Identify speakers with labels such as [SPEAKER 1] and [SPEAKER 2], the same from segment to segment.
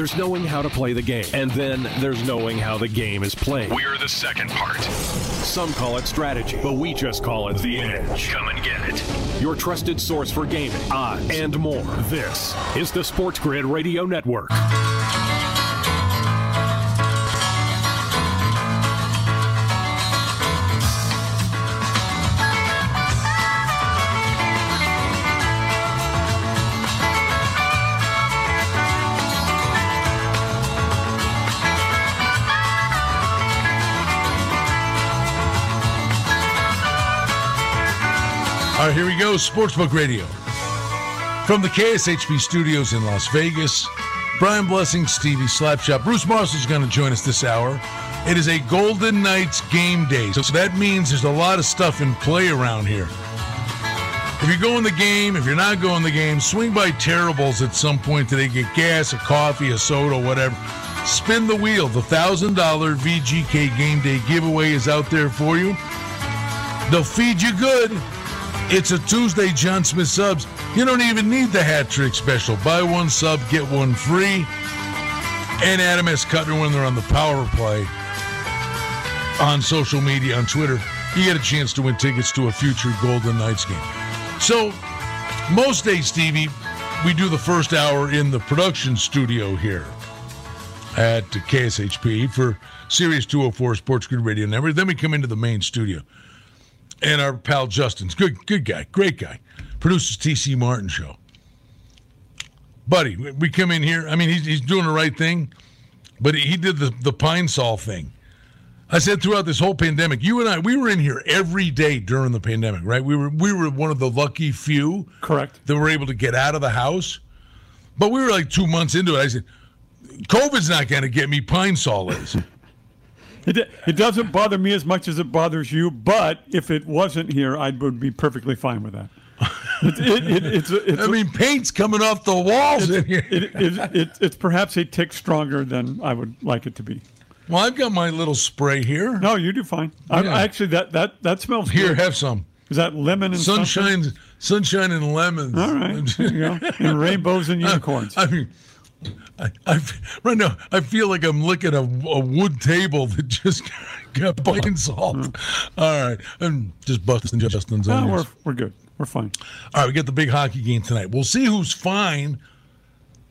[SPEAKER 1] There's knowing how to play the game, and then there's knowing how the game is played.
[SPEAKER 2] We're the second part.
[SPEAKER 1] Some call it strategy, but we just call it the edge.
[SPEAKER 2] Come and get it.
[SPEAKER 1] Your trusted source for gaming, odds, and more. This is the Sports Grid Radio Network.
[SPEAKER 3] Right, here we go. Sportsbook Radio. From the KSHP studios in Las Vegas, Brian Blessing, Stevie Slapshot. Bruce Marshall is going to join us this hour. It is a Golden Knights game day. So that means there's a lot of stuff in play around here. If you're going the game, if you're not going the game, swing by Terribles at some point today. Get gas, a coffee, a soda, whatever. Spin the wheel. The $1,000 VGK game day giveaway is out there for you. They'll feed you good. It's a Tuesday John Smith subs. You don't even need the hat trick special. Buy one sub, get one free. And Adam S. Cutner when they're on the power play on social media, on Twitter, you get a chance to win tickets to a future Golden Knights game. So, most days, Stevie, we do the first hour in the production studio here at KSHP for Sirius 204 Sports Grid Radio Network. Then we come into the main studio and our pal Justin's good, good guy, great guy, produces TC Martin show. Buddy, we come in here. I mean, he's, he's doing the right thing, but he did the the pine sol thing. I said throughout this whole pandemic, you and I, we were in here every day during the pandemic, right? We were we were one of the lucky few,
[SPEAKER 4] correct,
[SPEAKER 3] that were able to get out of the house. But we were like two months into it. I said, COVID's not going to get me. Pine sol is.
[SPEAKER 4] It, it doesn't bother me as much as it bothers you, but if it wasn't here, I would be perfectly fine with that. It, it, it's, it's,
[SPEAKER 3] I mean, paint's coming off the walls in here.
[SPEAKER 4] it's perhaps a tick stronger than I would like it to be.
[SPEAKER 3] Well, I've got my little spray here.
[SPEAKER 4] No, you do fine.
[SPEAKER 3] Yeah.
[SPEAKER 4] I actually that that that smells
[SPEAKER 3] Here,
[SPEAKER 4] good.
[SPEAKER 3] have some.
[SPEAKER 4] Is that lemon and something?
[SPEAKER 3] Sunshine, sunshine and lemons.
[SPEAKER 4] All right, there you go. And rainbows and unicorns.
[SPEAKER 3] I mean, I, I right now I feel like I'm licking a, a wood table that just got pine salt. All right, I'm just busting Justin's
[SPEAKER 4] No, we're we're good. We're fine.
[SPEAKER 3] All right, we got the big hockey game tonight. We'll see who's fine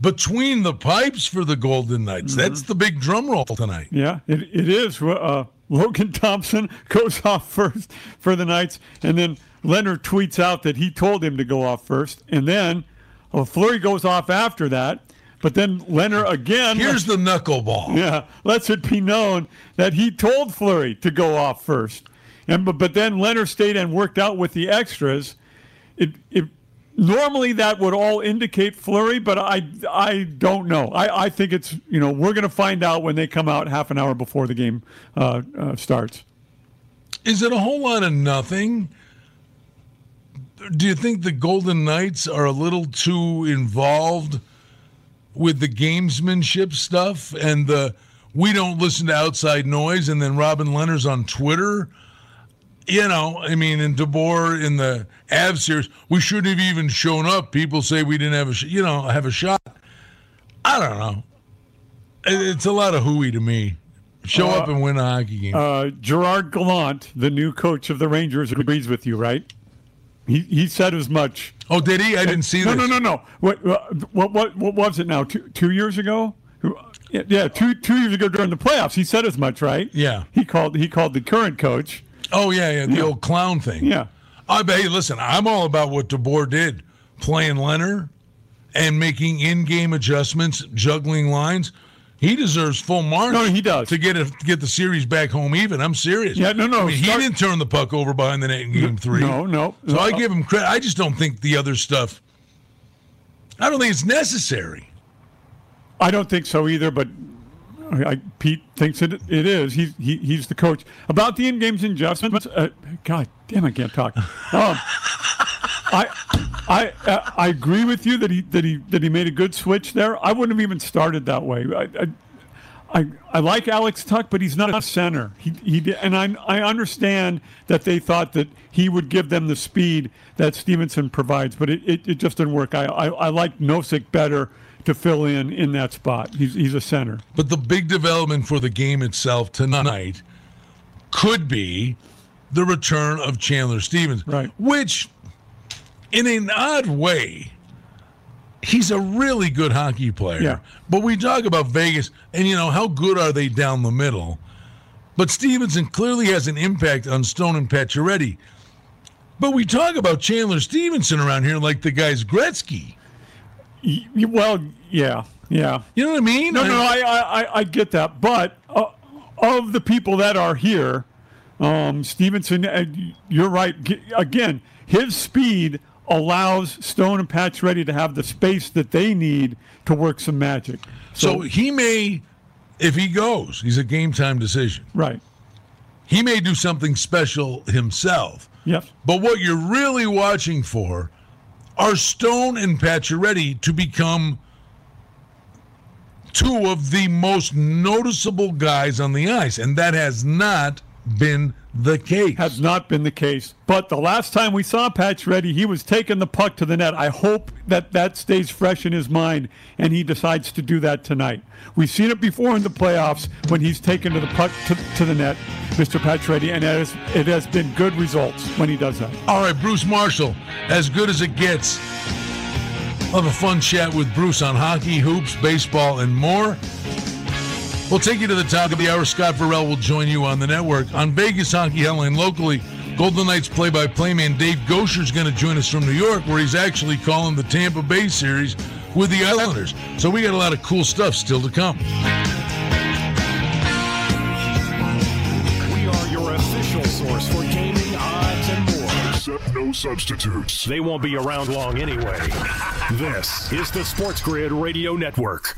[SPEAKER 3] between the pipes for the Golden Knights.
[SPEAKER 4] Mm-hmm.
[SPEAKER 3] That's the big drum roll tonight.
[SPEAKER 4] Yeah, it, it is. Uh, Logan Thompson goes off first for the Knights, and then Lehner tweets out that he told him to go off first, and then well, Fleury goes off after that. But then Lehner again.
[SPEAKER 3] Here's the knuckleball.
[SPEAKER 4] Yeah, lets it be known that he told Fleury to go off first, and but, but then Lehner stayed and worked out with the extras. It it normally that would all indicate Fleury, but I I don't know. I, I think it's you know we're going to find out when they come out half an hour before the game uh, uh, starts.
[SPEAKER 3] Is it a whole lot of nothing? Do you think the Golden Knights are a little too involved with the gamesmanship stuff and the we don't listen to outside noise and then Robin Lehner's on Twitter? You know, I mean, in DeBoer in the Av series, we shouldn't have even shown up. People say we didn't have a, sh- you know, have a shot. I don't know. It's a lot of hooey to me. Show up and win a hockey game.
[SPEAKER 4] Uh, Gerard Gallant, the new coach of the Rangers, agrees with you, right? He he said as much.
[SPEAKER 3] Oh, did he? I didn't see
[SPEAKER 4] no,
[SPEAKER 3] this.
[SPEAKER 4] No, no, no. What what what what was it now? Two two years ago? Yeah, yeah, two two years ago during the playoffs, he said as much, right?
[SPEAKER 3] Yeah.
[SPEAKER 4] He called he called the current coach.
[SPEAKER 3] Oh yeah, yeah, the
[SPEAKER 4] Yeah.
[SPEAKER 3] old clown thing.
[SPEAKER 4] Yeah.
[SPEAKER 3] I bet. Hey, listen, I'm all about what DeBoer did, playing Lehner and making in-game adjustments, juggling lines. He deserves full marks.
[SPEAKER 4] No, he does
[SPEAKER 3] to get it, to get the series back home even. I'm serious.
[SPEAKER 4] Yeah, no, no,
[SPEAKER 3] I mean, he didn't turn the puck over behind the net in Game Three.
[SPEAKER 4] No, no.
[SPEAKER 3] So
[SPEAKER 4] no.
[SPEAKER 3] I give him credit. I just don't think the other stuff I don't think it's necessary.
[SPEAKER 4] I don't think so either, but I, I, Pete thinks it it is. He's he, he's the coach. About the in games adjustments, uh, God damn, I can't talk. Um, I I uh, I agree with you that he that he that he made a good switch there. I wouldn't have even started that way. I, I, I, I like Alex Tuch, but he's not a center. He, he and I I understand that they thought that he would give them the speed that Stephenson provides, but it, it, it just didn't work. I, I, I like Nosek better to fill in in that spot. He's he's a center.
[SPEAKER 3] But the big development for the game itself tonight could be the return of Chandler Stevens,
[SPEAKER 4] right?
[SPEAKER 3] Which, in an odd way, he's a really good hockey player.
[SPEAKER 4] Yeah.
[SPEAKER 3] But we talk about Vegas, and you know how good are they down the middle? But Stephenson clearly has an impact on Stone and Pacioretty. But we talk about Chandler Stephenson around here like the guy's Gretzky.
[SPEAKER 4] Well, yeah, yeah.
[SPEAKER 3] You know what I mean?
[SPEAKER 4] No, no, I, I, I get that. But uh, of the people that are here, um, Stephenson, you're right. Again, his speed allows Stone and Pacioretty to have the space that they need to work some magic.
[SPEAKER 3] So, so he may, if he goes, he's a game time decision.
[SPEAKER 4] Right.
[SPEAKER 3] He may do something special himself.
[SPEAKER 4] Yes.
[SPEAKER 3] But what you're really watching for are Stone and Pacioretty to become two of the most noticeable guys on the ice, and that has not been the case.
[SPEAKER 4] Has not been the case. But the last time we saw Pacioretty, he was taking the puck to the net. I hope that that stays fresh in his mind and he decides to do that tonight. We've seen it before in the playoffs when he's taken to the puck to, to the net, Mr. Pacioretty, and it has, it has been good results when he does that.
[SPEAKER 3] All right, Bruce Marshall, as good as it gets. Have a fun chat with Bruce on hockey, hoops, baseball, and more. We'll take you to the top of the hour. Scott Farrell will join you on the network. On Vegas Hockey Hotline locally, Golden Knights play-by-play man Dave Goucher is going to join us from New York, where he's actually calling the Tampa Bay series with the Islanders. So we got a lot of cool stuff still to come.
[SPEAKER 1] We are your official source for gaming odds and more.
[SPEAKER 2] Except no substitutes.
[SPEAKER 1] They won't be around long anyway. this is the Sports Grid Radio Network.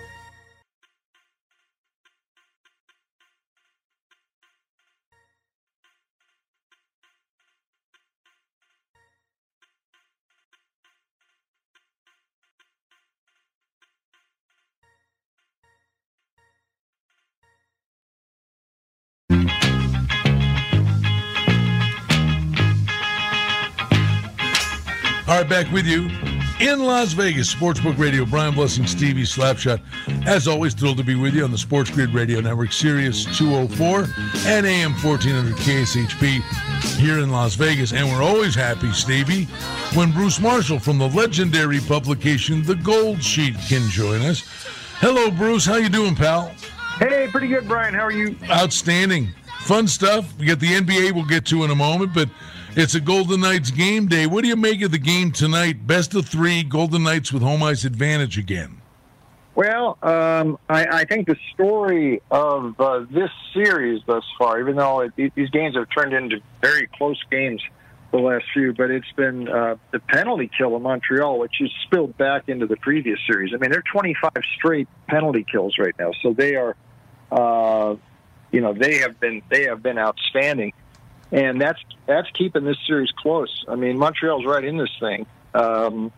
[SPEAKER 3] All right, back with you in Las Vegas, Sportsbook Radio. Brian Blessing, Stevie Slapshot. As always, thrilled to be with you on the Sports Grid Radio Network, Sirius 204 and AM 1400 KSHP here in Las Vegas. And we're always happy, Stevie, when Bruce Marshall from the legendary publication The Gold Sheet can join us. Hello, Bruce. How you doing, pal?
[SPEAKER 5] Hey, pretty good, Brian. How are you?
[SPEAKER 3] Outstanding. Fun stuff. We got the NBA we'll get to in a moment, but it's a Golden Knights game day. What do you make of the game tonight? Best of three, Golden Knights with home ice advantage again.
[SPEAKER 5] Well, um, I, I, think the story of uh, this series thus far, even though it, these games have turned into very close games the last few, but it's been uh, the penalty kill in Montreal, which has spilled back into the previous series. I mean, they're 25 straight penalty kills right now, so they are, uh, you know, they have been they have been outstanding and that's that's keeping this series close. I mean, Montreal's right in this thing. Um,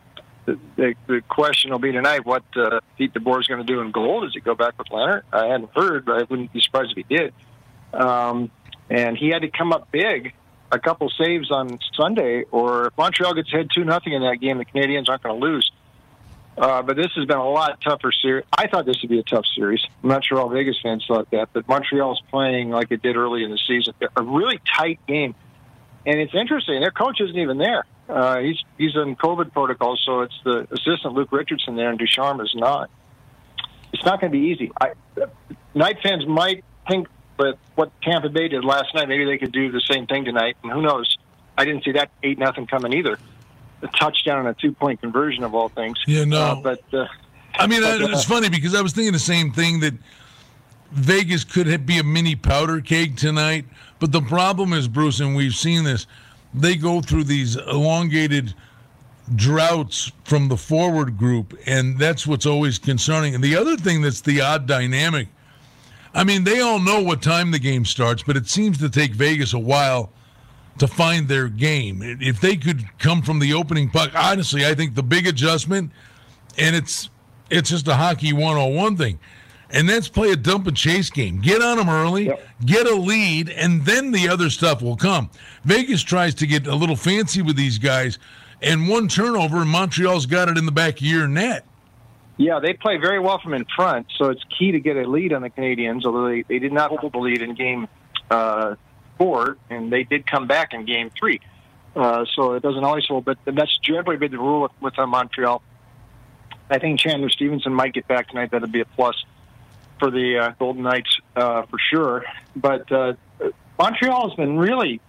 [SPEAKER 5] the, the, the question will be tonight: what uh, Pete DeBoer is going to do in goal? Does he go back with Lehner? I hadn't heard, but I wouldn't be surprised if he did. Um, and he had to come up big, a couple saves on Sunday, or if Montreal gets ahead two nothing in that game, the Canadians aren't going to lose. Uh, but this has been a lot tougher series. I thought this would be a tough series. I'm not sure all Vegas fans thought that, but Montreal's playing like it did early in the season. A really tight game, and it's interesting. Their coach isn't even there. Uh, he's he's in COVID protocol, so it's the assistant Luke Richardson there, and Ducharme is not. It's not going to be easy. I, Knight fans might think, but what Tampa Bay did last night, maybe they could do the same thing tonight. And who knows? I didn't see that eight nothing coming either. A touchdown and a two point conversion of all things.
[SPEAKER 3] Yeah, no.
[SPEAKER 5] Uh, but uh,
[SPEAKER 3] I mean,
[SPEAKER 5] but,
[SPEAKER 3] it's funny because I was thinking the same thing that Vegas could be a mini powder keg tonight. But the problem is, Bruce, and we've seen this, they go through these elongated droughts from the forward group, and that's what's always concerning. And the other thing that's the odd dynamic, I mean, they all know what time the game starts, but it seems to take Vegas a while to find their game. If they could come from the opening puck, honestly, I think the big adjustment, and it's it's just a hockey 101 thing. And that's play a dump and chase game. Get on them early, yep. get a lead, and then the other stuff will come. Vegas tries to get a little fancy with these guys, and one turnover, and Montreal's got it in the back of your net.
[SPEAKER 5] Yeah, they play very well from in front, so it's key to get a lead on the Canadians, although they, they did not hold the lead in game uh, four, and they did come back in game three. Uh, so it doesn't always hold, but that's generally been the rule with, with uh, Montreal. I think Chandler Stephenson might get back tonight. That'd be a plus for the uh, Golden Knights uh, for sure. But uh, Montreal has been really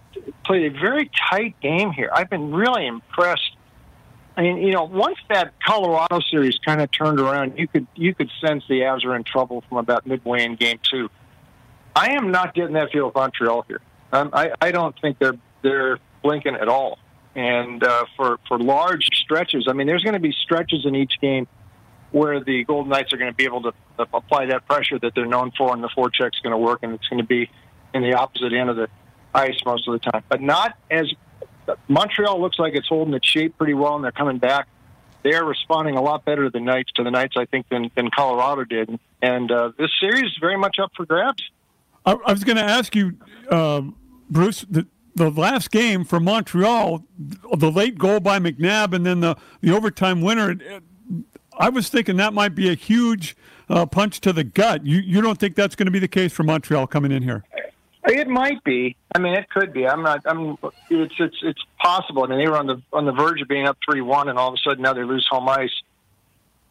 [SPEAKER 5] played a very tight game here. I've been really impressed. I mean, you know, once that Colorado series kind of turned around, you could you could sense the Avs are in trouble from about midway in game two. I am not getting that feel of Montreal here. Um, I, I don't think they're they're blinking at all. And uh, for for large stretches, I mean, there's going to be stretches in each game where the Golden Knights are going to be able to apply that pressure that they're known for, and the forecheck's going to work, and it's going to be in the opposite end of the ice most of the time. But not as Montreal looks like it's holding its shape pretty well, and they're coming back. They are responding a lot better to the Knights to the Knights, I think, than, than Colorado did. And uh, this series is very much up for grabs.
[SPEAKER 4] I, I was going to ask you, um, Bruce, the, the last game for Montreal, the late goal by McNabb and then the, the overtime winner, I was thinking that might be a huge uh, punch to the gut. You, you don't think that's going to be the case for Montreal coming in here?
[SPEAKER 5] It might be. I mean, it could be. I'm not. I'm. It's it's it's possible. I mean, they were on the on the verge of being up three one, and all of a sudden now they lose home ice.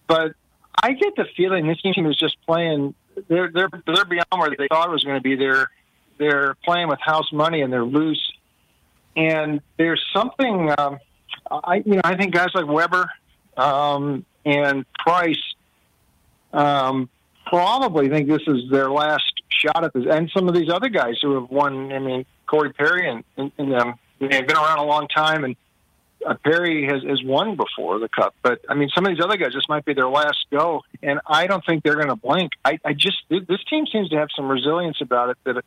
[SPEAKER 5] But I get the feeling this team is just playing they're they're they're beyond where they thought it was going to be. They're they're playing with house money and they're loose. And there's something um, I you know I think guys like Weber um, and Price um, probably think this is their last shot at this. And some of these other guys who have won. I mean Corey Perry and, and, them. They've been around a long time and uh, Perry has, has won before the Cup, but I mean, some of these other guys, this might be their last go, and I don't think they're going to blink. I, I just this team seems to have some resilience about it that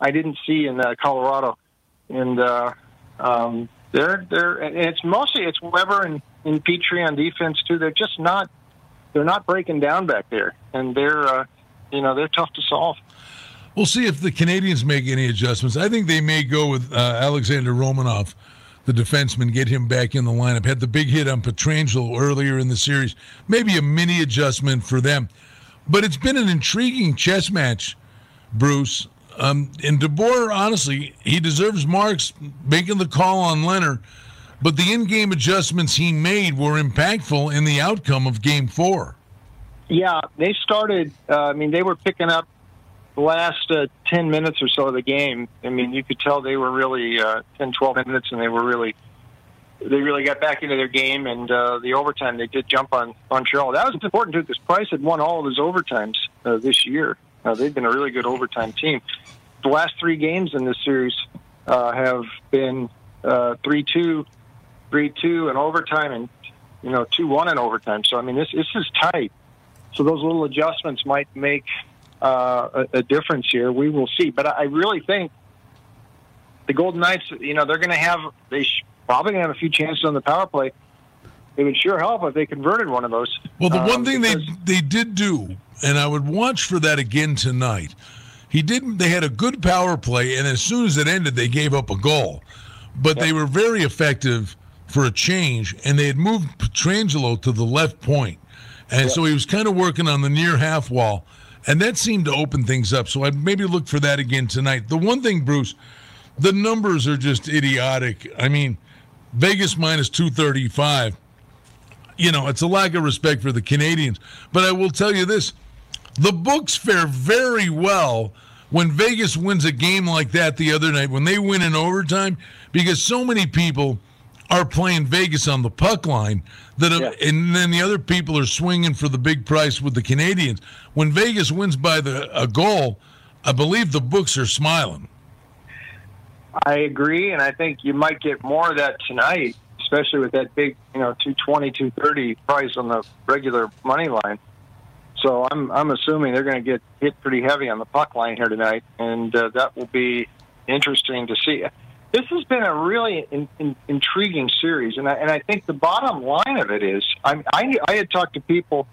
[SPEAKER 5] I didn't see in uh, Colorado, and uh, um, they're they're and it's mostly it's Weber and, and Petry on defense too. They're just not they're not breaking down back there, and they're uh, you know they're tough to solve.
[SPEAKER 3] We'll see if the Canadians make any adjustments. I think they may go with uh, Alexander Romanov the defenseman, get him back in the lineup. Had the big hit on Pietrangelo earlier in the series. Maybe a mini adjustment for them. But it's been an intriguing chess match, Bruce. Um, and DeBoer, honestly, he deserves marks making the call on Lehner. But the in-game adjustments he made were impactful in the outcome of Game Four.
[SPEAKER 5] Yeah, they started. Uh, I mean, they were picking up the last uh, 10 minutes or so of the game, I mean, you could tell they were really uh, 10, 12 minutes, and they were really they really got back into their game. And uh, the overtime, they did jump on on Montreal. That was important too, because Price had won all of his overtimes uh, this year. Uh, they've been a really good overtime team. The last three games in this series uh, have been uh, three two, three two in overtime, and you know two one in overtime. So I mean, this this is tight. So those little adjustments might make uh, a, a, difference here. We will see. But I really think the Golden Knights, you know, they're going to have, they sh- probably going to have a few chances on the power play. It would sure help if they converted one of those.
[SPEAKER 3] Well, the um, one thing they they did do, and I would watch for that again tonight. He didn't. They had a good power play, and as soon as it ended, they gave up a goal. But yep. they were very effective for a change, and they had moved Pietrangelo to the left point, and yep. so he was kind of working on the near half wall and that seemed to open things up. So I'd maybe look for that again tonight. The one thing, Bruce, the numbers are just idiotic. I mean, Vegas minus 235. You know, it's a lack of respect for the Canadians. But I will tell you this the books fare very well when Vegas wins a game like that the other night, when they win in overtime, because so many people are playing Vegas on the puck line. That uh,
[SPEAKER 5] Yeah.
[SPEAKER 3] and then the other people are swinging for the big price with the Canadians. When Vegas wins by the a goal, I believe the books are smiling.
[SPEAKER 5] I agree, and I think you might get more of that tonight, especially with that big, you know, 220, 230 price on the regular money line. So I'm I'm assuming they're going to get hit pretty heavy on the puck line here tonight, and uh, that will be interesting to see. This has been a really in, in, intriguing series, and I, and I think the bottom line of it is, I, I I had talked to people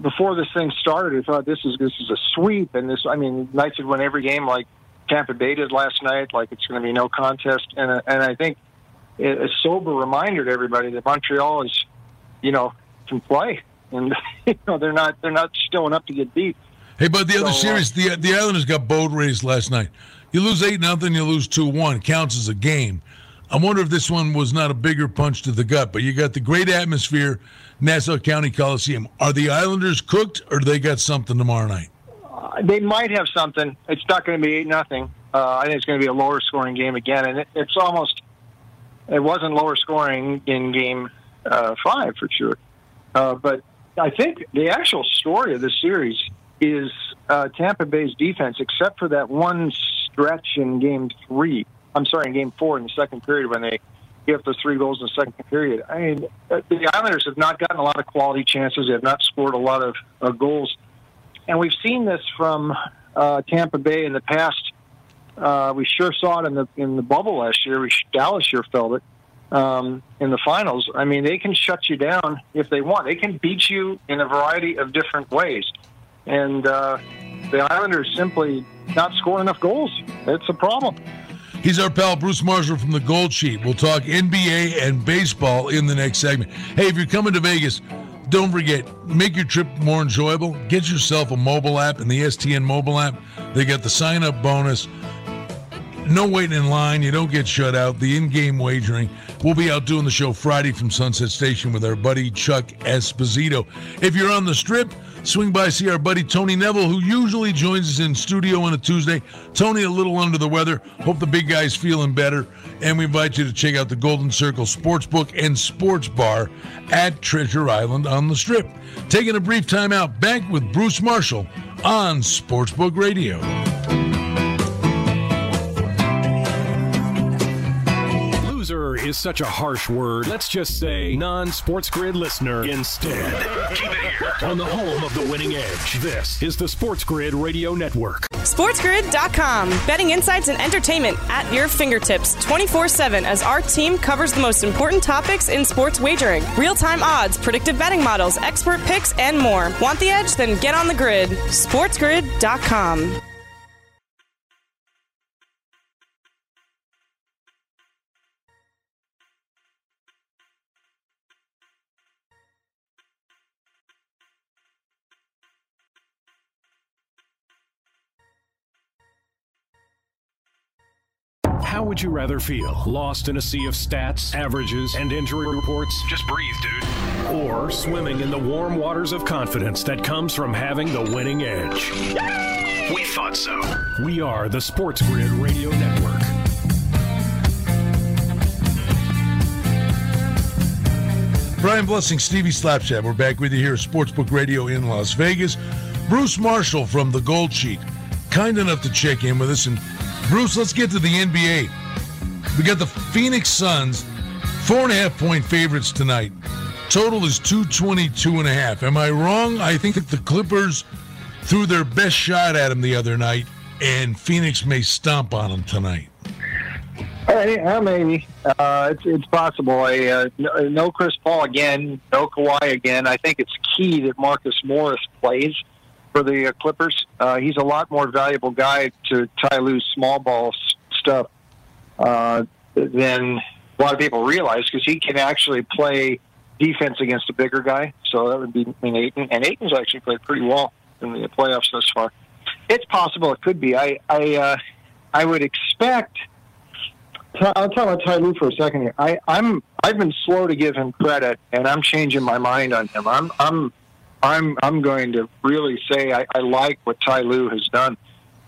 [SPEAKER 5] before this thing started who thought this is this is a sweep, and this I mean Knights would win every game like Tampa Bay did last night, like it's going to be no contest, and and I think a sober reminder to everybody that Montreal is, you know, can play, and you know they're not they're not showing up to get beat.
[SPEAKER 3] Hey, but the other
[SPEAKER 5] So, uh,
[SPEAKER 3] series, the the Islanders got boat raced last night. You lose eight nothing, you lose two one. Counts as a game. I wonder if this one was not a bigger punch to the gut. But you got the great atmosphere, Nassau County Coliseum. Are the Islanders cooked, or do they got something tomorrow night?
[SPEAKER 5] Uh, they might have something. It's not going to be eight nothing. Uh, I think it's going to be a lower scoring game again, and it, it's almost it wasn't lower scoring in game uh, five for sure. Uh, but I think the actual story of this series is uh, Tampa Bay's defense, except for that one stretch in game three. I'm sorry, in game four in the second period when they gave up the three goals in the second period. I mean, uh, the Islanders have not gotten a lot of quality chances. They have not scored a lot of uh, goals. And we've seen this from uh, Tampa Bay in the past. Uh, we sure saw it in the in the bubble last year. We Dallas sure felt it um, in the finals. I mean, they can shut you down if they want. They can beat you in a variety of different ways. And uh, the Islanders simply not scoring enough goals. It's a problem.
[SPEAKER 3] He's our pal Bruce Marshall from the Gold Sheet. We'll talk NBA and baseball in the next segment. Hey, if you're coming to Vegas, don't forget, make your trip more enjoyable. Get yourself a mobile app and the STN mobile app. They got the sign up bonus. No waiting in line. You don't get shut out. The in game wagering. We'll be out doing the show Friday from Sunset Station with our buddy Chuck Esposito. If you're on the strip, swing by see our buddy Tony Neville, who usually joins us in studio on a Tuesday. Tony, a little under the weather. Hope the big guy's feeling better. And we invite you to check out the Golden Circle Sportsbook and Sports Bar at Treasure Island on the strip. Taking a brief time out, back with Bruce Marshall on Sportsbook Radio.
[SPEAKER 1] Is such a harsh word. Let's just say non sports grid listener instead. Keep it here on the home of the winning edge. This is the Sports Grid Radio Network.
[SPEAKER 6] SportsGrid.com. Betting insights and entertainment at your fingertips 24 7 as our team covers the most important topics in sports wagering real time odds, predictive betting models, expert picks, and more. Want the edge? Then get on the grid. SportsGrid.com.
[SPEAKER 1] How would you rather feel? Lost in a sea of stats, averages, and injury reports? Just breathe, dude. Or swimming in the warm waters of confidence that comes from having the winning edge? We thought so. We are the Sports Grid Radio Network.
[SPEAKER 3] Brian Blessing, Stevie Slapshot. We're back with you here at Sportsbook Radio in Las Vegas. Bruce Marshall from the Gold Sheet, kind enough to check in with us. And Bruce, let's get to the NBA. We got the Phoenix Suns, four and a half point favorites tonight. Total is 222 and a half. Am I wrong? I think that the Clippers threw their best shot at him the other night, and Phoenix may stomp on them tonight.
[SPEAKER 5] Hey, uh, maybe uh, it's, it's possible. I, uh, no, no Chris Paul again, no Kawhi again. I think it's key that Marcus Morris plays for the uh, Clippers. Uh, he's a lot more valuable guy to Ty Lue's small ball s- stuff uh, than a lot of people realize because he can actually play defense against a bigger guy. So that would be mean, Ayton, and Ayton's actually played pretty well in the playoffs thus far. It's possible. It could be. I I uh, I would expect. I'll talk about Ty Lue for a second here. I, I'm I've been slow to give him credit, and I'm changing my mind on him. I'm I'm I'm I'm going to really say I, I like what Ty Lue has done.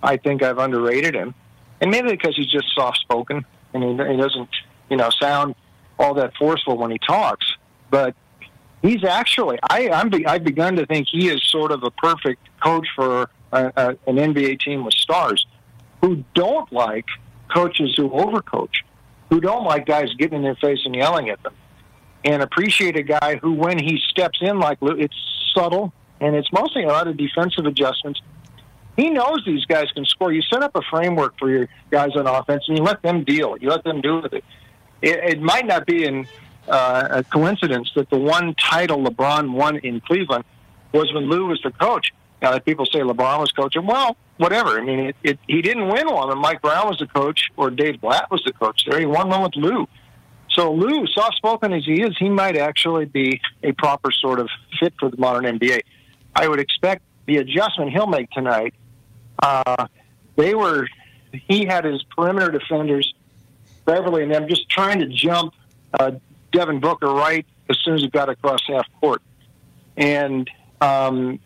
[SPEAKER 5] I think I've underrated him, and maybe because he's just soft spoken and he, he doesn't you know sound all that forceful when he talks, but he's actually I I'm be, I've begun to think he is sort of a perfect coach for a, a, an NBA team with stars who don't like coaches who overcoach, who don't like guys getting in their face and yelling at them, and appreciate a guy who, when he steps in like it's subtle and it's mostly a lot of defensive adjustments. He knows these guys can score. You set up a framework for your guys on offense, and you let them deal. You let them do with it. It, it might not be in uh, a coincidence that the one title LeBron won in Cleveland was when Lue was the coach. Now, that people say LeBron was coaching, well, whatever. I mean, it, it, he didn't win one when Mike Brown was the coach or Dave Blatt was the coach there. He won one with Lue. So Lue, soft-spoken as he is, he might actually be a proper sort of fit for the modern NBA. I would expect the adjustment he'll make tonight. Uh, they were, he had his perimeter defenders, Beverley and them, just trying to jump uh, Devin Booker right as soon as he got across half court, and um,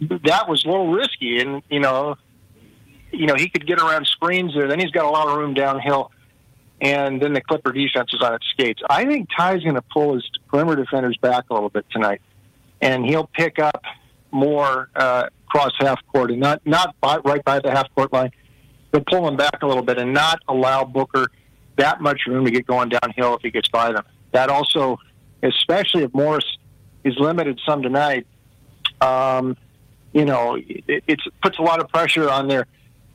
[SPEAKER 5] that was a little risky. And you know, you know he could get around screens there. Then he's got a lot of room downhill, and then the Clipper defense is on its skates. I think Ty's going to pull his perimeter defenders back a little bit tonight, and he'll pick up more uh, cross half court and not not by, right by the half court line. He'll pull them back a little bit and not allow Booker that much room to get going downhill if he gets by them. That also, especially if Morris is limited some tonight, um, you know, it, it puts a lot of pressure on their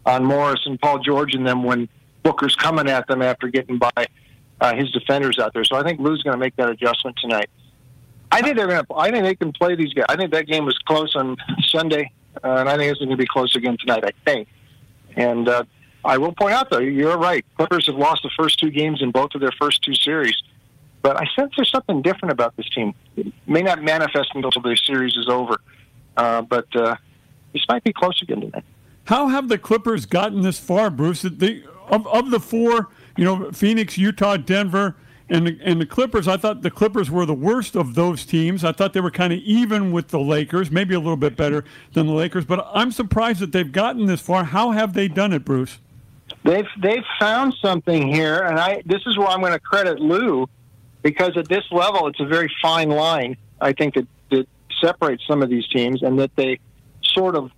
[SPEAKER 5] on Morris and Paul George and them when Booker's coming at them after getting by uh, his defenders out there. So I think Lue's going to make that adjustment tonight. I think they're going to. I think they can play these guys. I think that game was close on Sunday, uh, and I think it's going to be close again tonight. I think, and uh, I will point out though, you're right. Clippers have lost the first two games in both of their first two series. But I sense there's something different about this team. It may not manifest until the series is over, uh, but uh, this might be close again tonight.
[SPEAKER 4] How have the Clippers gotten this far, Bruce? They, of, of the four, you know, Phoenix, Utah, Denver, and the, and the Clippers, I thought the Clippers were the worst of those teams. I thought they were kind of even with the Lakers, maybe a little bit better than the Lakers. But I'm surprised that they've gotten this far. How have they done it, Bruce?
[SPEAKER 5] They've they've found something here, and I this is where I'm going to credit Lue because at this level, it's a very fine line. I think that, that separates some of these teams, and that they sort of,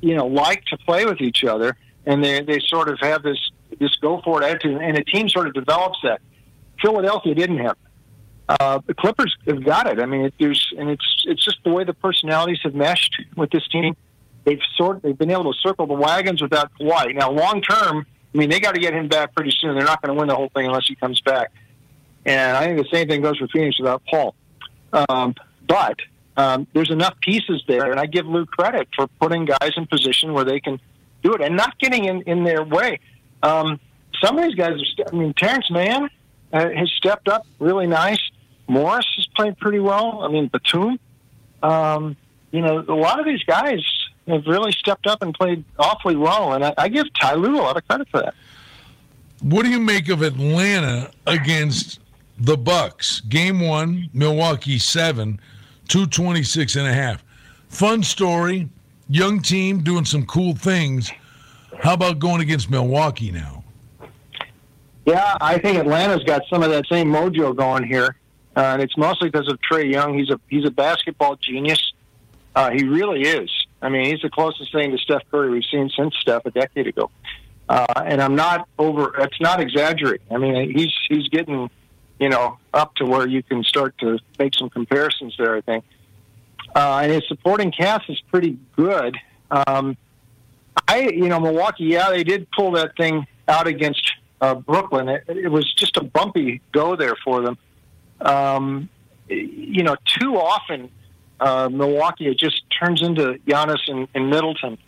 [SPEAKER 5] you know, like to play with each other, and they they sort of have this this go for it attitude, and a team sort of develops that. Philadelphia didn't have. Uh, the Clippers have got it. I mean, it, there's and it's it's just the way the personalities have meshed with this team. They've sort they've been able to circle the wagons without Kawhi. Now, long term, I mean, they got to get him back pretty soon. They're not going to win the whole thing unless he comes back. And I think the same thing goes for Phoenix without Paul. Um, but um, there's enough pieces there, and I give Lue credit for putting guys in position where they can do it and not getting in, in their way. Um, some of these guys, are, I mean, Terance Mann uh, has stepped up really nice. Morris has played pretty well. I mean, Batum. Um, you know, a lot of these guys have really stepped up and played awfully well, and I, I give Ty Lue a lot of credit for that.
[SPEAKER 3] What do you make of Atlanta against the Bucks. Game one, Milwaukee seven, 226 and a half. Fun story. Young team doing some cool things. How about going against Milwaukee now?
[SPEAKER 5] Yeah, I think Atlanta's got some of that same mojo going here, uh, and it's mostly because of Trae Young. He's a he's a basketball genius. Uh, he really is. I mean, he's the closest thing to Steph Curry we've seen since Steph a decade ago. Uh, and I'm not over. It's not exaggerating. I mean, he's he's getting you know, up to where you can start to make some comparisons there, I think. Uh, and his supporting cast is pretty good. Um, I, you know, Milwaukee, yeah, they did pull that thing out against uh, Brooklyn. It, it was just a bumpy go there for them. Um, you know, too often uh, Milwaukee it just turns into Giannis and, and Middleton,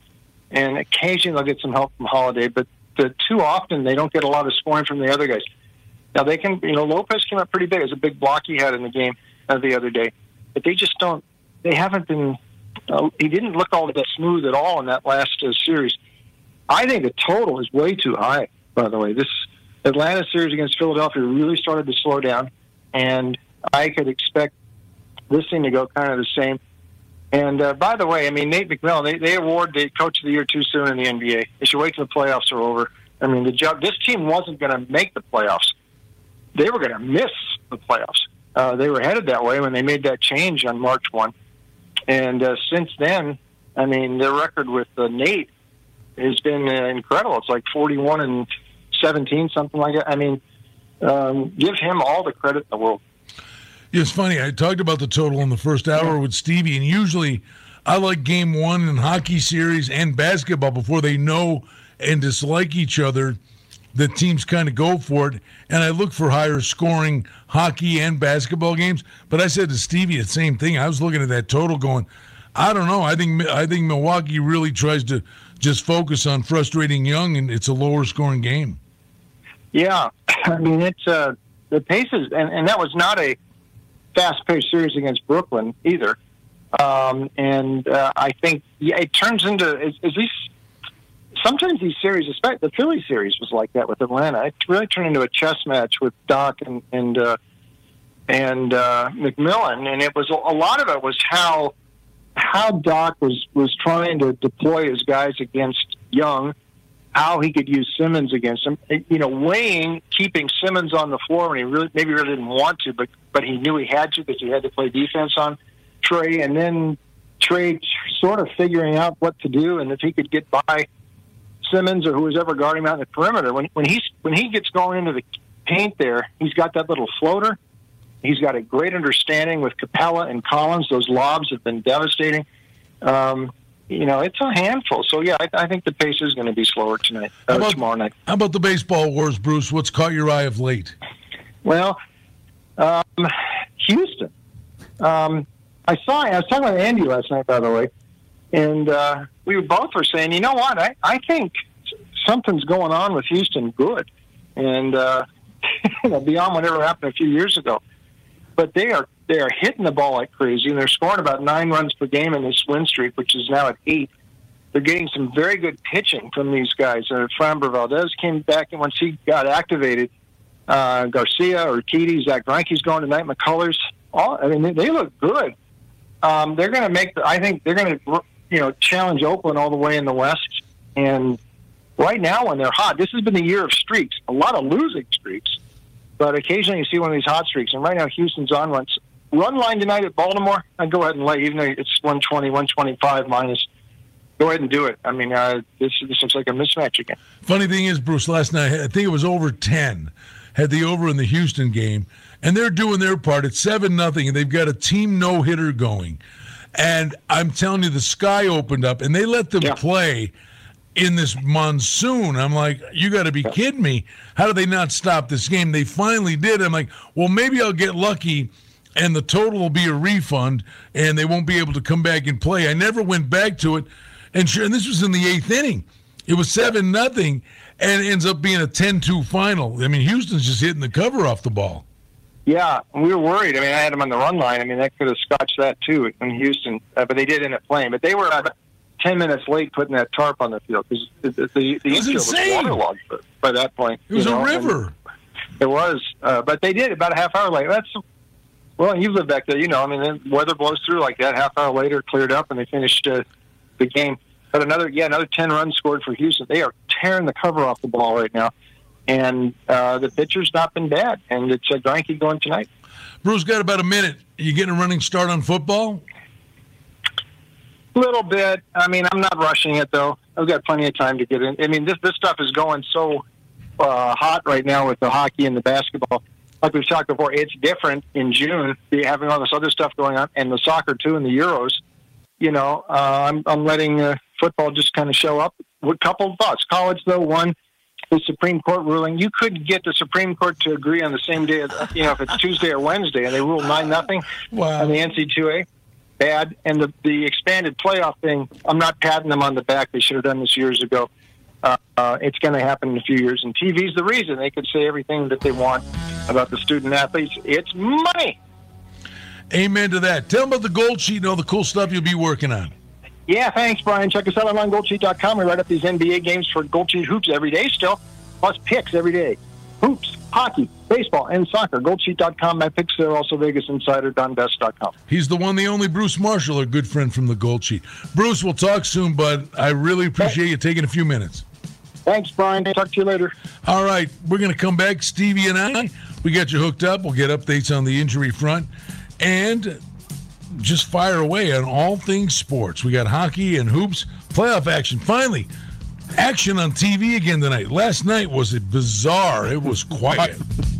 [SPEAKER 5] and occasionally they'll get some help from Holiday, but the, too often they don't get a lot of scoring from the other guys. Now they can, you know, Lopez came up pretty big. It was a big block he had in the game uh, the other day, but they just don't. They haven't been. Uh, he didn't look all that smooth at all in that last uh, series. I think the total is way too high. By the way, this Atlanta series against Philadelphia really started to slow down, and I could expect this thing to go kind of the same. And uh, by the way, I mean Nate McMillan, they, they award the Coach of the Year too soon in the NBA. They should wait till the playoffs are over. I mean, the job. This team wasn't going to make the playoffs they were going to miss the playoffs. Uh, they were headed that way when they made that change on March 1. And uh, since then, I mean, their record with uh, Nate has been uh, incredible. It's like 41 and 17, something like that. I mean, um, give him all the credit in the world.
[SPEAKER 3] It's funny. I talked about the total in the first hour with Stevie, and usually I like game one in hockey series and basketball before they know and dislike each other. The teams kind of go for it, and I look for higher scoring hockey and basketball games. But I said to Stevie the same thing. I was looking at that total, going, I don't know. I think I think Milwaukee really tries to just focus on frustrating Young, and it's a lower scoring game.
[SPEAKER 5] Yeah, I mean it's uh, the paces, and, and that was not a fast-paced series against Brooklyn either. Um, and uh, I think yeah, it turns into is, is these sometimes these series, especially the Philly series, was like that with Atlanta. It really turned into a chess match with Doc and and uh, and uh, McMillan, and it was a lot of it was how how Doc was was trying to deploy his guys against Young, how he could use Simmons against him. You know, weighing keeping Simmons on the floor when he really maybe really didn't want to, but but he knew he had to because he had to play defense on Trae, and then Trae sort of figuring out what to do and if he could get by Simmons or who was ever guarding him out in the perimeter. When when he's when he gets going into the paint there, he's got that little floater. He's got a great understanding with Capela and Collins. Those lobs have been devastating. Um, you know, it's a handful. So yeah, I, I think the pace is going to be slower tonight. Uh,
[SPEAKER 3] about,
[SPEAKER 5] tomorrow night.
[SPEAKER 3] How about the baseball wars, Bruce? What's caught your eye of late?
[SPEAKER 5] Well, um, Houston. Um, I saw. I was talking with Andy last night, by the way, and uh, we both were saying, you know what? I I think something's going on with Houston. Good, and uh, beyond whatever happened a few years ago. But they are they are hitting the ball like crazy, and they're scoring about nine runs per game in this win streak, which is now at eight. They're getting some very good pitching from these guys. Uh, Framber Valdez came back, and once he got activated, uh, Garcia, Urquidy, Zack Greinke's going tonight. McCullers, all I mean, they, they look good. Um, they're going to make. The, I think they're going to, you know, challenge Oakland all the way in the West. And right now, when they're hot, this has been the year of streaks. A lot of losing streaks, but occasionally you see one of these hot streaks. And right now, Houston's on one. Run line tonight at Baltimore. I'd go ahead and lay, even though it's 120, 125 minus. Go ahead and do it. I mean, uh, this this looks like a mismatch again.
[SPEAKER 3] Funny thing is, Bruce, last night I think it was over ten. Had the over in the Houston game and they're doing their part. It's seven nothing, and they've got a team no hitter going. And I'm telling you, the sky opened up, and they let them yeah. play in this monsoon. I'm like, you got to be kidding me! How do they not stop this game? They finally did. I'm like, well, maybe I'll get lucky, and the total will be a refund, and they won't be able to come back and play. I never went back to it, and sure, and this was in the eighth inning. It was seven nothing, and ends up being a 10-2 final. I mean, Houston's just hitting the cover off the ball.
[SPEAKER 5] Yeah, we were worried. I mean, I had them on the run line. I mean, that could have scotched that too in Houston, uh, but they did end up playing. But they were about ten minutes late putting that tarp on the field because the, the, the,
[SPEAKER 3] infield was
[SPEAKER 5] waterlogged by that point.
[SPEAKER 3] It was
[SPEAKER 5] know?
[SPEAKER 3] a river.
[SPEAKER 5] it was, uh, but they did about a half hour late. That's well, you live back there, you know. I mean, the weather blows through like that. Half hour later, cleared up, and they finished uh, the game. But another, yeah, another ten runs scored for Houston. They are tearing the cover off the ball right now, and uh, the pitcher's not been bad. And it's a Greinke going tonight.
[SPEAKER 3] Bruce, got about a minute. Are You getting a running start on football?
[SPEAKER 5] A little bit. I mean, I'm not rushing it though. I've got plenty of time to get in. I mean, this this stuff is going so uh, hot right now with the hockey and the basketball. Like we've talked before, it's different in June, having all this other stuff going on, and the soccer too, and the Euros. You know, uh, I'm I'm letting uh, football just kind of show up. A couple of thoughts. College though, one the Supreme Court ruling. You could get the Supreme Court to agree on the same day, you know, if it's Tuesday or Wednesday, and they rule nine nothing
[SPEAKER 3] wow.
[SPEAKER 5] on the NCAA. Bad, and the the expanded playoff thing. I'm not patting them on the back. They should have done this years ago. Uh, uh, it's going to happen in a few years, and TV's the reason. They could say everything that they want about the student athletes. It's money.
[SPEAKER 3] Amen to that. Tell them about the gold sheet and all the cool stuff you'll be working on.
[SPEAKER 5] Yeah, thanks, Brian. Check us out online, goldsheet.com. We write up these NBA games for Gold Sheet Hoops every day still, plus picks every day. Hoops, hockey, baseball, and soccer. Goldsheet.com. My picks there. Also, Vegas Insider, DonBest.com.
[SPEAKER 3] He's the one, the only Bruce Marshall, a good friend from the Gold Sheet. Bruce, we'll talk soon, bud. I really appreciate you taking a few minutes.
[SPEAKER 5] Thanks, Brian. Talk to you later.
[SPEAKER 3] All right. We're going to come back, Stevie and I. We got you hooked up. We'll get updates on the injury front and just fire away on all things sports. We got hockey and hoops, playoff action. Finally, action on TV again tonight. Last night was bizarre. It was quiet.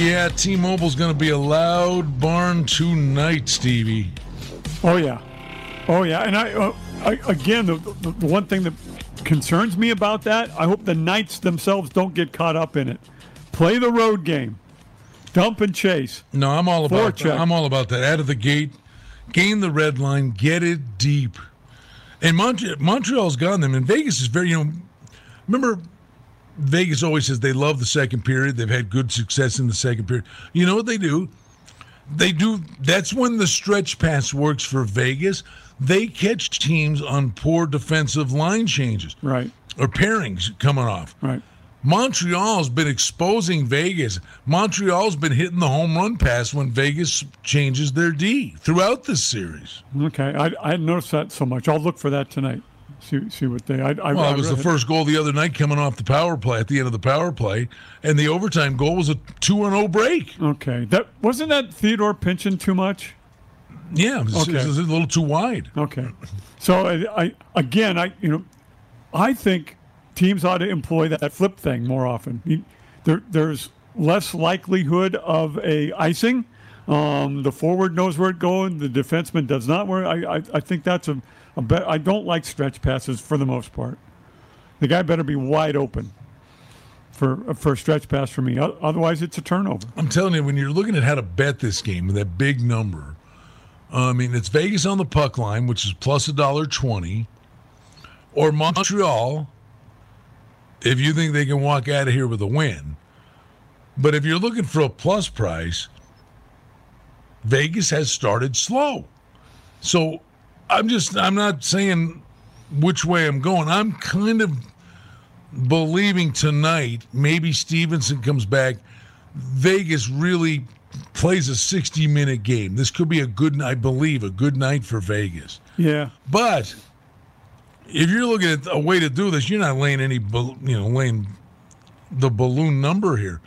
[SPEAKER 3] Yeah, T-Mobile's going to be a loud barn tonight, Stevie.
[SPEAKER 4] Oh yeah, oh yeah. And I, uh, I again, the, the, the one thing that concerns me about that, I hope the Knights themselves don't get caught up in it. Play the road game, dump and chase.
[SPEAKER 3] No, I'm all about
[SPEAKER 4] Forecheck.
[SPEAKER 3] that. I'm all about that. Out of the gate, gain the red line, get it deep. And Mont- Montreal's got them, and Vegas is very. You know, remember Vegas always says they love the second period. They've had good success in the second period. You know what they do? They do. That's when the stretch pass works for Vegas. They catch teams on poor defensive line changes
[SPEAKER 4] Right,
[SPEAKER 3] or pairings coming off.
[SPEAKER 4] right.
[SPEAKER 3] Montreal's been exposing Vegas. Montreal's been hitting the home run pass when Vegas changes their D throughout this series.
[SPEAKER 4] Okay, I, I hadn't noticed that so much. I'll look for that tonight. See, see what they. I, I,
[SPEAKER 3] Well,
[SPEAKER 4] I
[SPEAKER 3] it was the first goal the other night coming off the power play at the end of the power play, and the overtime goal was a two and zero break.
[SPEAKER 4] Okay, that wasn't that Theodore pinching too much.
[SPEAKER 3] Yeah, it was,
[SPEAKER 4] Okay.
[SPEAKER 3] it was a little too wide.
[SPEAKER 4] Okay, so I, I again, I you know, I think teams ought to employ that flip thing more often. You- There, there's less likelihood of a icing. Um, the forward knows where it's going. The defenseman does not. Where I, I, I think that's a I don't like stretch passes for the most part. The guy better be wide open for for a stretch pass for me. Otherwise, it's a turnover.
[SPEAKER 3] I'm telling you, when you're looking at how to bet this game with that big number, I mean, it's Vegas on the puck line, which is plus a dollar twenty, or Montreal, if you think they can walk out of here with a win. But if you're looking for a plus price, Vegas has started slow. So I'm just, I'm not saying which way I'm going. I'm kind of believing tonight maybe Stephenson comes back. Vegas really plays a 60 minute game. This could be a good, I believe, a good night for Vegas.
[SPEAKER 4] Yeah.
[SPEAKER 3] But if you're looking at a way to do this, you're not laying any you know, laying the balloon number here.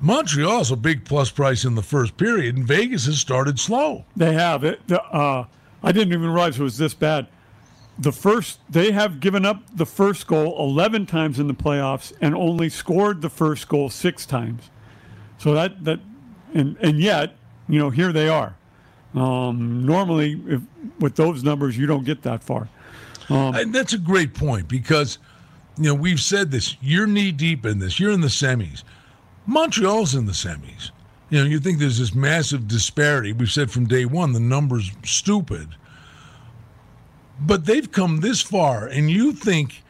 [SPEAKER 3] Montreal's a big plus price in the first period, and Vegas has started slow.
[SPEAKER 4] They have it. the- Uh, I didn't even realize it was this bad. The first, they have given up the first goal 11 times in the playoffs and only scored the first goal six times. So that that, and and yet, you know, here they are. Um, normally, if, with those numbers, you don't get that far.
[SPEAKER 3] And that's a great point because, you know, we've said this. You're knee deep in this. You're in the semis. Montreal's in the semis. You know, you think there's this massive disparity. We've said from day one the number's stupid. But they've come this far, and you think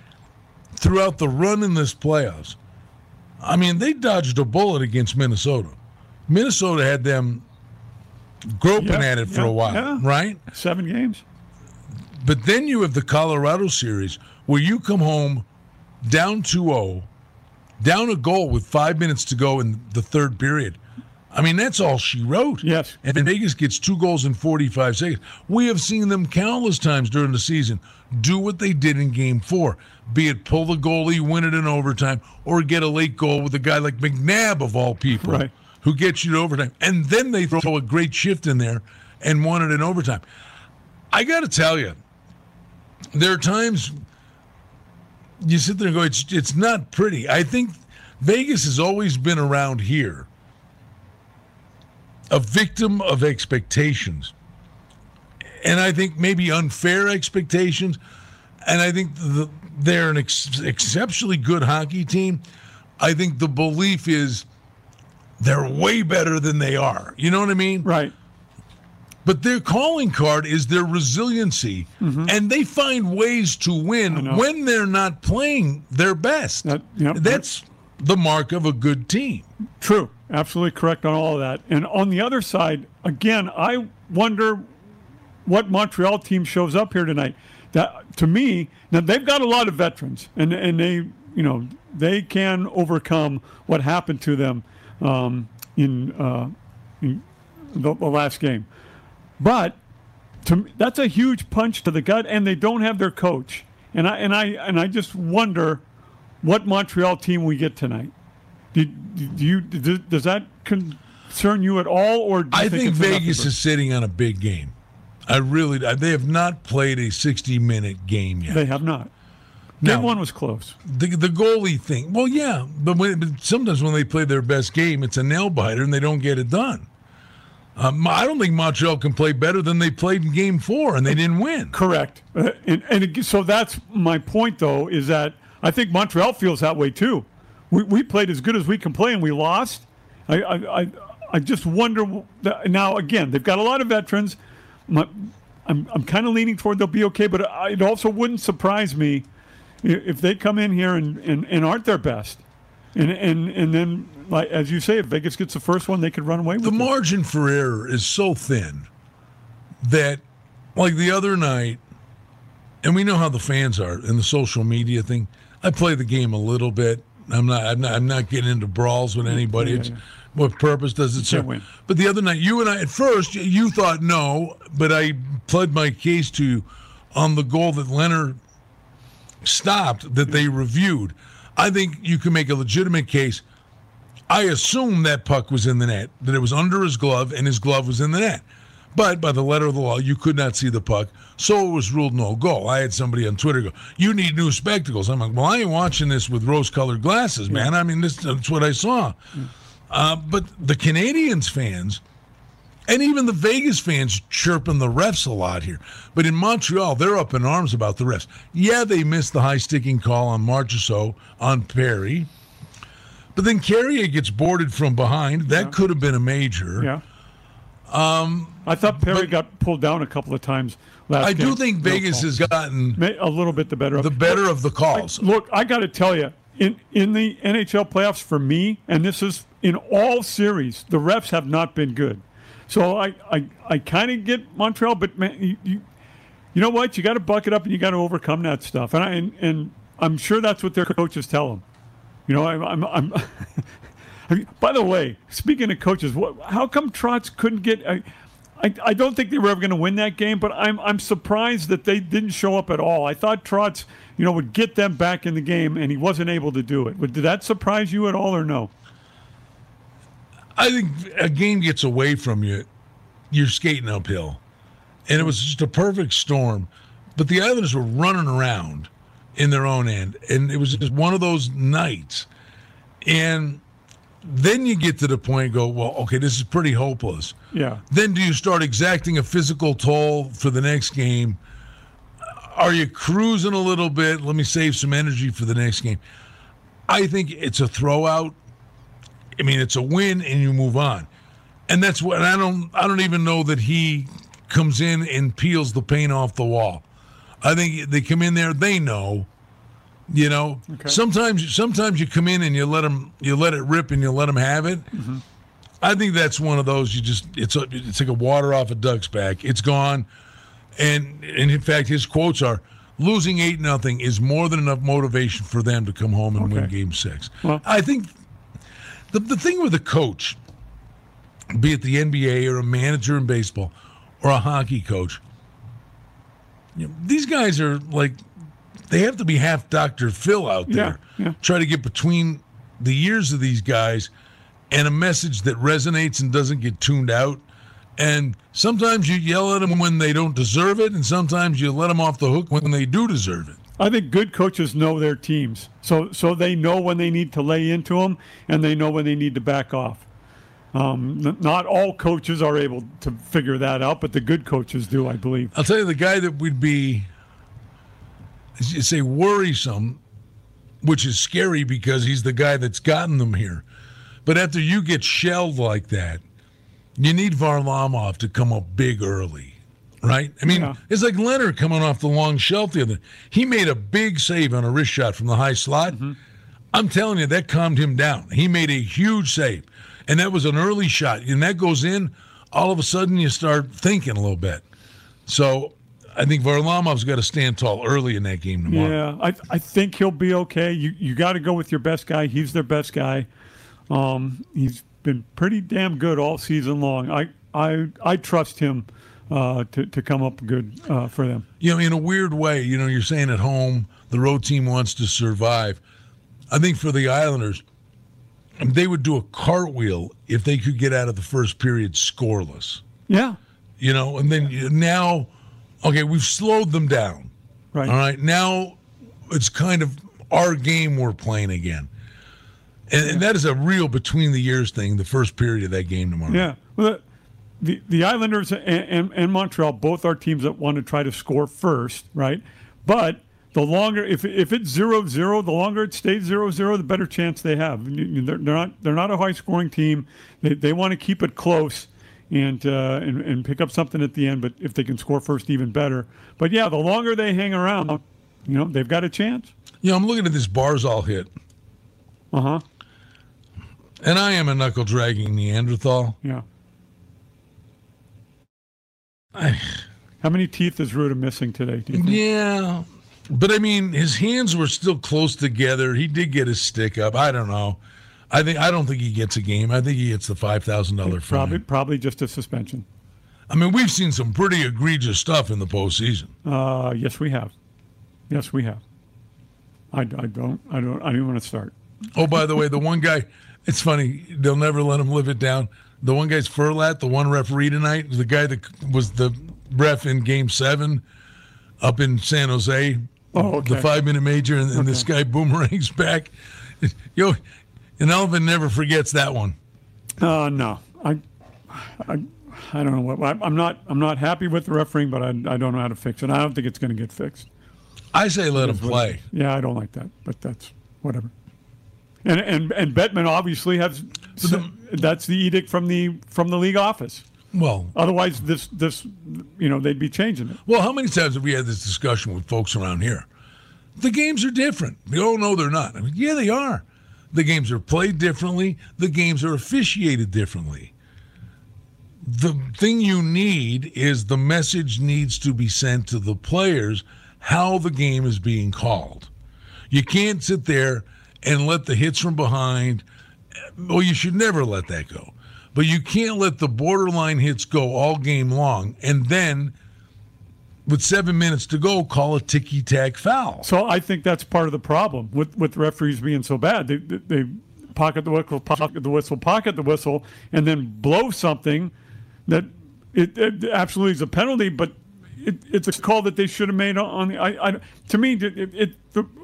[SPEAKER 3] throughout the run in this playoffs, I mean, they dodged a bullet against Minnesota. Minnesota had them groping
[SPEAKER 4] Yeah,
[SPEAKER 3] at it for
[SPEAKER 4] yeah,
[SPEAKER 3] a while,
[SPEAKER 4] yeah.
[SPEAKER 3] right?
[SPEAKER 4] Seven games.
[SPEAKER 3] But then you have the Colorado series where you come home down 2-0, down a goal with five minutes to go in the third period. I mean, that's all she wrote.
[SPEAKER 4] Yes.
[SPEAKER 3] And Vegas gets two goals in 45 seconds. We have seen them countless times during the season do what they did in game four, be it pull the goalie, win it in overtime, or get a late goal with a guy like McNabb, of all people,
[SPEAKER 4] Right.
[SPEAKER 3] who gets you to overtime. And then they throw a great shift in there and won it in overtime. I got to tell you, there are times you sit there and go, it's it's not pretty. I think Vegas has always been around here a victim of expectations. And I think maybe unfair expectations. And I think the, they're an ex- exceptionally good hockey team. I think the belief is they're way better than they are. You know what I mean?
[SPEAKER 4] Right.
[SPEAKER 3] But their calling card is their resiliency,
[SPEAKER 4] Mm-hmm.
[SPEAKER 3] and they find ways to win when they're not playing their best.
[SPEAKER 4] That- yep.
[SPEAKER 3] That's the mark of a good team.
[SPEAKER 4] True. Absolutely correct on all of that. And on the other side, again, I wonder what Montreal team shows up here tonight. That to me, now they've got a lot of veterans, and and they you know they can overcome what happened to them um, in, uh, in the, the last game. But to that's a huge punch to the gut, and they don't have their coach. And I and I and I just wonder what Montreal team we get tonight. Do, do you does does that concern you at all, or do you
[SPEAKER 3] I think
[SPEAKER 4] enough
[SPEAKER 3] Vegas is sitting on a big game. I really, they have not played a 60 minute game yet.
[SPEAKER 4] They have not. Game
[SPEAKER 3] No.
[SPEAKER 4] one was close.
[SPEAKER 3] The, the goalie thing, well, yeah, but, when, but sometimes when they play their best game, it's a nail biter and they don't get it done. Um, I don't think Montreal can play better than they played in Game Four, and they didn't win.
[SPEAKER 4] Correct. Uh, and and it, so that's my point, though, is that I think Montreal feels that way too. We, we played as good as we can play, and we lost. I I, I, I just wonder that- now. Again, they've got a lot of veterans. My, I'm I'm kind of leaning toward they'll be okay, but I- it also wouldn't surprise me if they come in here and, and, and aren't their best. And, and and then, like as you say, if Vegas gets the first one, they could run away with
[SPEAKER 3] The
[SPEAKER 4] it.
[SPEAKER 3] margin for error is so thin that, like the other night, and we know how the fans are in the social media thing. I play the game a little bit. I'm not. I'm not. I'm not getting into brawls with anybody. It's, What purpose does it serve? But the other night, you and I, at first, you thought no, but I pled my case to you on the goal that Lehner stopped that they reviewed. I think you can make a legitimate case. I assume that puck was in the net, that it was under his glove, and his glove was in the net. But by the letter of the law, you could not see the puck, so it was ruled no goal. I had somebody on Twitter go, "You need new spectacles." I'm like, "Well, I ain't watching this with rose-colored glasses, man. I mean, this, that's what I saw." Uh, but the Canadiens fans, and even the Vegas fans, chirping the refs a lot here. But in Montreal, they're up in arms about the refs. Yeah, they missed the high sticking call on Marchessault on Perry. But then Carrier gets boarded from behind. That could have been a major.
[SPEAKER 4] Yeah. Um, I thought Perry
[SPEAKER 3] but-
[SPEAKER 4] got pulled down a couple of times last year.
[SPEAKER 3] I do think Vegas has gotten
[SPEAKER 4] a little bit the better of
[SPEAKER 3] the better of the calls.
[SPEAKER 4] Look, I got to tell you, in in the NHL playoffs for me, and this is in all series, the refs have not been good. So I I, I kind of get Montreal, but man, you, you you know what? You got to buck it up and you got to overcome that stuff. And I and, and I'm sure that's what their coaches tell them. You know, I'm I'm. I'm By the way, speaking of coaches, what, how come Trotz couldn't get? I, I, I don't think they were ever going to win that game, but I'm I'm surprised that they didn't show up at all. I thought Trotz, you know, would get them back in the game, and he wasn't able to do it. Did that surprise you at all, or no?
[SPEAKER 3] I think a game gets away from you, you're skating uphill. And it was just a perfect storm. But the Islanders were running around in their own end. And it was just one of those nights. And then you get to the point and go, well, okay, this is pretty hopeless.
[SPEAKER 4] Yeah.
[SPEAKER 3] Then do you start exacting a physical toll for the next game? Are you cruising a little bit? Let me save some energy for the next game. I think it's a throwout. I mean, it's a win and you move on. And that's what I don't I don't even know that he comes in and peels the paint off the wall. I think they come in there, they know. You know, sometimes sometimes you come in and you let them you let it rip and you let them have it. Mm-hmm. I think that's one of those you just it's a, it's like a water off a duck's back. It's gone. And and in fact his quotes are losing 8 nothing is more than enough motivation for them to come home and win game 6.
[SPEAKER 4] Well-
[SPEAKER 3] I think the the thing with a coach be it the NBA or a manager in baseball or a hockey coach you know, these guys are like they have to be half Dr. Phil out there.
[SPEAKER 4] Yeah, yeah.
[SPEAKER 3] Try to get between the ears of these guys and a message that resonates and doesn't get tuned out. And sometimes you yell at them when they don't deserve it, and sometimes you let them off the hook when they do deserve it.
[SPEAKER 4] I think good coaches know their teams, so so they know when they need to lay into them, and they know when they need to back off. Um, not all coaches are able to figure that out, but the good coaches do, I believe.
[SPEAKER 3] I'll tell you the guy that would be, say, worrisome, which is scary because he's the guy that's gotten them here. But after you get shelled like that, you need Varlamov to come up big early, right? I mean,
[SPEAKER 4] Yeah.
[SPEAKER 3] it's like Lehner coming off the long shelf the other. He made a big save on a wrist shot from the high slot. Mm-hmm. I'm telling you, that calmed him down. He made a huge save, and that was an early shot. And that goes in, all of a sudden you start thinking a little bit. So I think Varlamov's got to stand tall early in that game tomorrow.
[SPEAKER 4] Yeah, I I think he'll be okay. You you got to go with your best guy. He's their best guy. Um, he's been pretty damn good all season long. I I I trust him uh, to to come up good uh, for them.
[SPEAKER 3] You know, in a weird way, you know, you're saying at home the road team wants to survive. I think for the Islanders, they would do a cartwheel if they could get out of the first period scoreless.
[SPEAKER 4] Yeah,
[SPEAKER 3] You know, and then you- now, okay, we've slowed them down.
[SPEAKER 4] right.
[SPEAKER 3] All right, now it's kind of our game we're playing again. And, and that is a real between the years thing, the first period of that game tomorrow.
[SPEAKER 4] Yeah. Well, the, the Islanders and, and, and Montreal both are teams that want to try to score first, right? But the longer if if it's zero zero, the longer it stays zero zero, the better chance they have. You- you- They're, they're not they're not a high scoring team. They, they want to keep it close and, uh, and and pick up something at the end. But if they can score first, even better. But yeah, the longer they hang around, you know, they've got a chance.
[SPEAKER 3] Yeah, I'm looking at this Barzal hit,
[SPEAKER 4] Uh huh.
[SPEAKER 3] and I am a knuckle dragging Neanderthal.
[SPEAKER 4] Yeah.
[SPEAKER 3] I,
[SPEAKER 4] How many teeth is Rutta missing today? Do you think?
[SPEAKER 3] yeah, but I mean, his hands were still close together. He did get his stick up. I don't know. I think I don't think he gets a game. I think he gets the five thousand dollar
[SPEAKER 4] Probably
[SPEAKER 3] fine.
[SPEAKER 4] probably probably just a suspension.
[SPEAKER 3] I mean, we've seen some pretty egregious stuff in the postseason.
[SPEAKER 4] Uh, yes, we have. Yes, we have. I, I don't. I don't. I don't want to start.
[SPEAKER 3] Oh, by the way, the one guy, it's funny, they'll never let him live it down. The one guy's Furlatt, the one referee tonight, the guy that was the ref in game seven up in San Jose,
[SPEAKER 4] Oh, okay.
[SPEAKER 3] the five minute major, and, and this guy boomerangs back. Yo, an elephant never forgets that one.
[SPEAKER 4] Uh, no, I, I, I don't know what. I, I'm not. I'm not happy with the refereeing, but I, I don't know how to fix it. I don't think it's going to get fixed.
[SPEAKER 3] I say let him play.
[SPEAKER 4] Yeah, I don't like that, but that's whatever. And and and Bettman obviously has. that's the edict from the from the league office.
[SPEAKER 3] Well,
[SPEAKER 4] Otherwise, this this you know they'd be changing it.
[SPEAKER 3] well, how many times have we had this discussion with folks around here? The games are different. We all know they're not. I mean, yeah, they are. The games are played differently. The games are officiated differently. The thing you need is the message needs to be sent to the players how the game is being called. You can't sit there and let the hits from behind. Well, you should never let that go. But you can't let the borderline hits go all game long and then, with seven minutes to go, call a ticky tack foul.
[SPEAKER 4] So I think that's part of the problem with with referees being so bad. They they, they pocket the whistle, pocket the whistle, pocket the whistle, and then blow something that it, it absolutely is a penalty, but. It, it's a call that they should have made on the. I, I, to me, it, it, it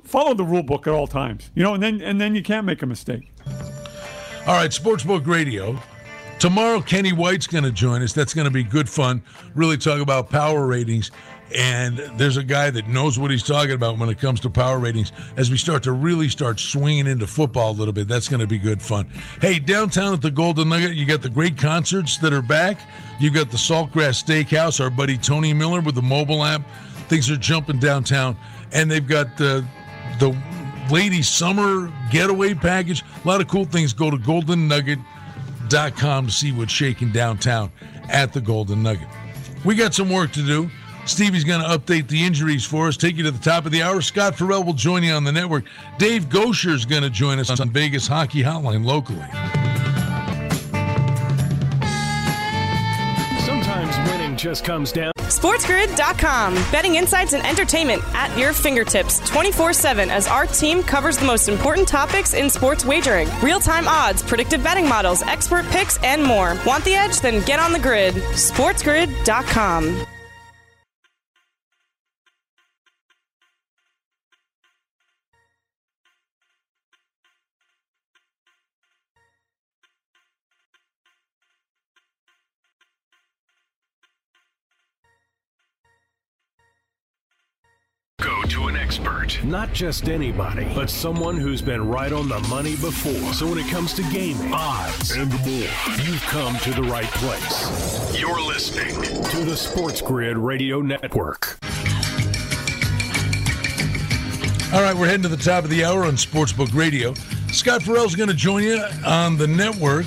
[SPEAKER 4] follow the rule book at all times, you know, and then and then you can't make a mistake.
[SPEAKER 3] All right, Sportsbook Radio. Tomorrow, Kenny White's going to join us. That's going to be good fun. Really talk about power ratings. And there's a guy that knows what he's talking about when it comes to power ratings. As we start to really start swinging into football a little bit, that's going to be good fun. Hey, downtown at the Golden Nugget, you got the great concerts that are back. You got the Saltgrass Steakhouse, our buddy Tony Miller with the mobile app. Things are jumping downtown, and they've got the the ladies summer getaway package. A lot of cool things. Go to goldennugget.com to see what's shaking downtown at the Golden Nugget. We got some work to do. Stevie's going to update the injuries for us, take you to the top of the hour. Scott Ferrall will join you on the network. Dave Goucher is going to join us on Vegas Hockey Hotline locally.
[SPEAKER 1] Sometimes winning just comes down.
[SPEAKER 6] SportsGrid.com. Betting insights and entertainment at your fingertips 24 7 as our team covers the most important topics in sports wagering real time odds, predictive betting models, expert picks, and more. Want the edge? Then get on the grid. SportsGrid.com.
[SPEAKER 1] expert. Not just anybody, but someone who's been right on the money before. So when it comes to gaming, odds, and more, you've come to the right place. You're listening to the Sports Grid Radio Network.
[SPEAKER 3] All right, we're heading to the top of the hour on Sportsbook Radio. Scott Ferrall's going to join you on the network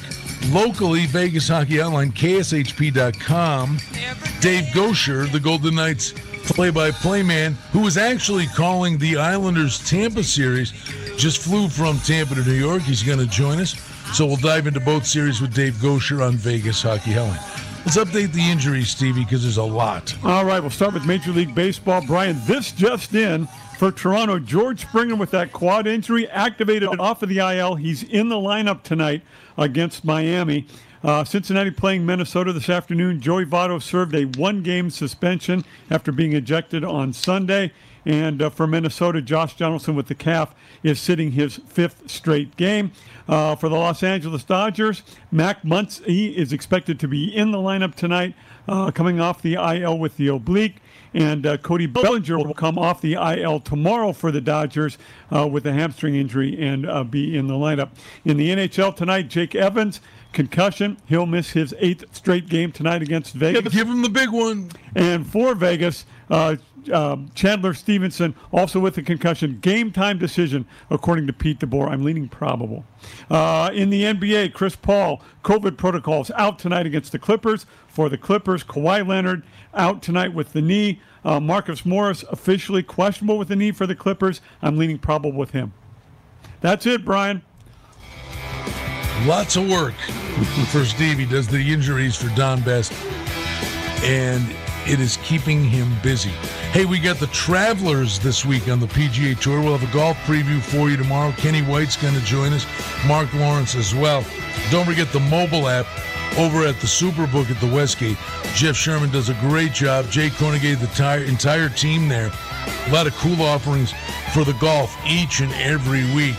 [SPEAKER 3] locally, Vegas Hockey Hotline, KSHP.com. Dave Goucher, the Golden Knights play-by-play man, who was actually calling the Islanders Tampa series, just flew from Tampa to New York. He's going to join us. So we'll dive into both series with Dave Goucher on Vegas Hockey Hotline. Let's update the injuries, Stevie, because there's a lot.
[SPEAKER 4] All right, we'll start with Major League Baseball. Brian, this just in for Toronto. George Springer with that quad injury activated off of the IL. He's in the lineup tonight against Miami. Uh, Cincinnati playing Minnesota this afternoon. Joey Votto served a one game suspension after being ejected on Sunday. And uh, for Minnesota, Josh Donaldson with the calf is sitting his fifth straight game. Uh, for the Los Angeles Dodgers, Max Muncy is expected to be in the lineup tonight, uh, coming off the IL with the oblique. And uh, Cody Bellinger will come off the IL tomorrow for the Dodgers uh, with a hamstring injury and uh, be in the lineup. In the NHL tonight, Jake Evans, concussion. He'll miss his eighth straight game tonight against Vegas.
[SPEAKER 3] Give him the big one.
[SPEAKER 4] And for Vegas, uh, um, Chandler Stephenson also with a concussion. Game time decision, according to Pete DeBoer. I'm leaning probable. Uh, in the NBA, Chris Paul, COVID protocols out tonight against the Clippers. For the Clippers, Kawhi Leonard out tonight with the knee. Uh, Marcus Morris officially questionable with the knee for the Clippers. I'm leaning probable with him. That's it, Brian.
[SPEAKER 3] Lots of work for Steve. He does the injuries for Don Best, and it is keeping him busy. Hey, we got the Travelers this week on the PGA Tour. We'll have a golf preview for you tomorrow. Kenny White's going to join us, Mark Lawrence as well. Don't forget the mobile app over at the Superbook at the Westgate. Jeff Sherman does a great job. Jay Kornegay, the entire, entire team there. A lot of cool offerings for the golf each and every week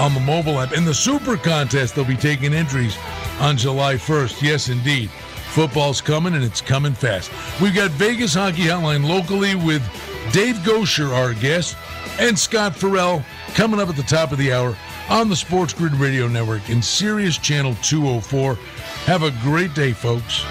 [SPEAKER 3] on the mobile app. And the Super Contest, they'll be taking entries on July 1st. Yes, indeed. Football's coming and it's coming fast. We've got Vegas Hockey Hotline locally with Dave Goucher, our guest, and Scott Ferrall coming up at the top of the hour on the Sports Grid Radio Network in Sirius Channel 204. Have a great day, folks.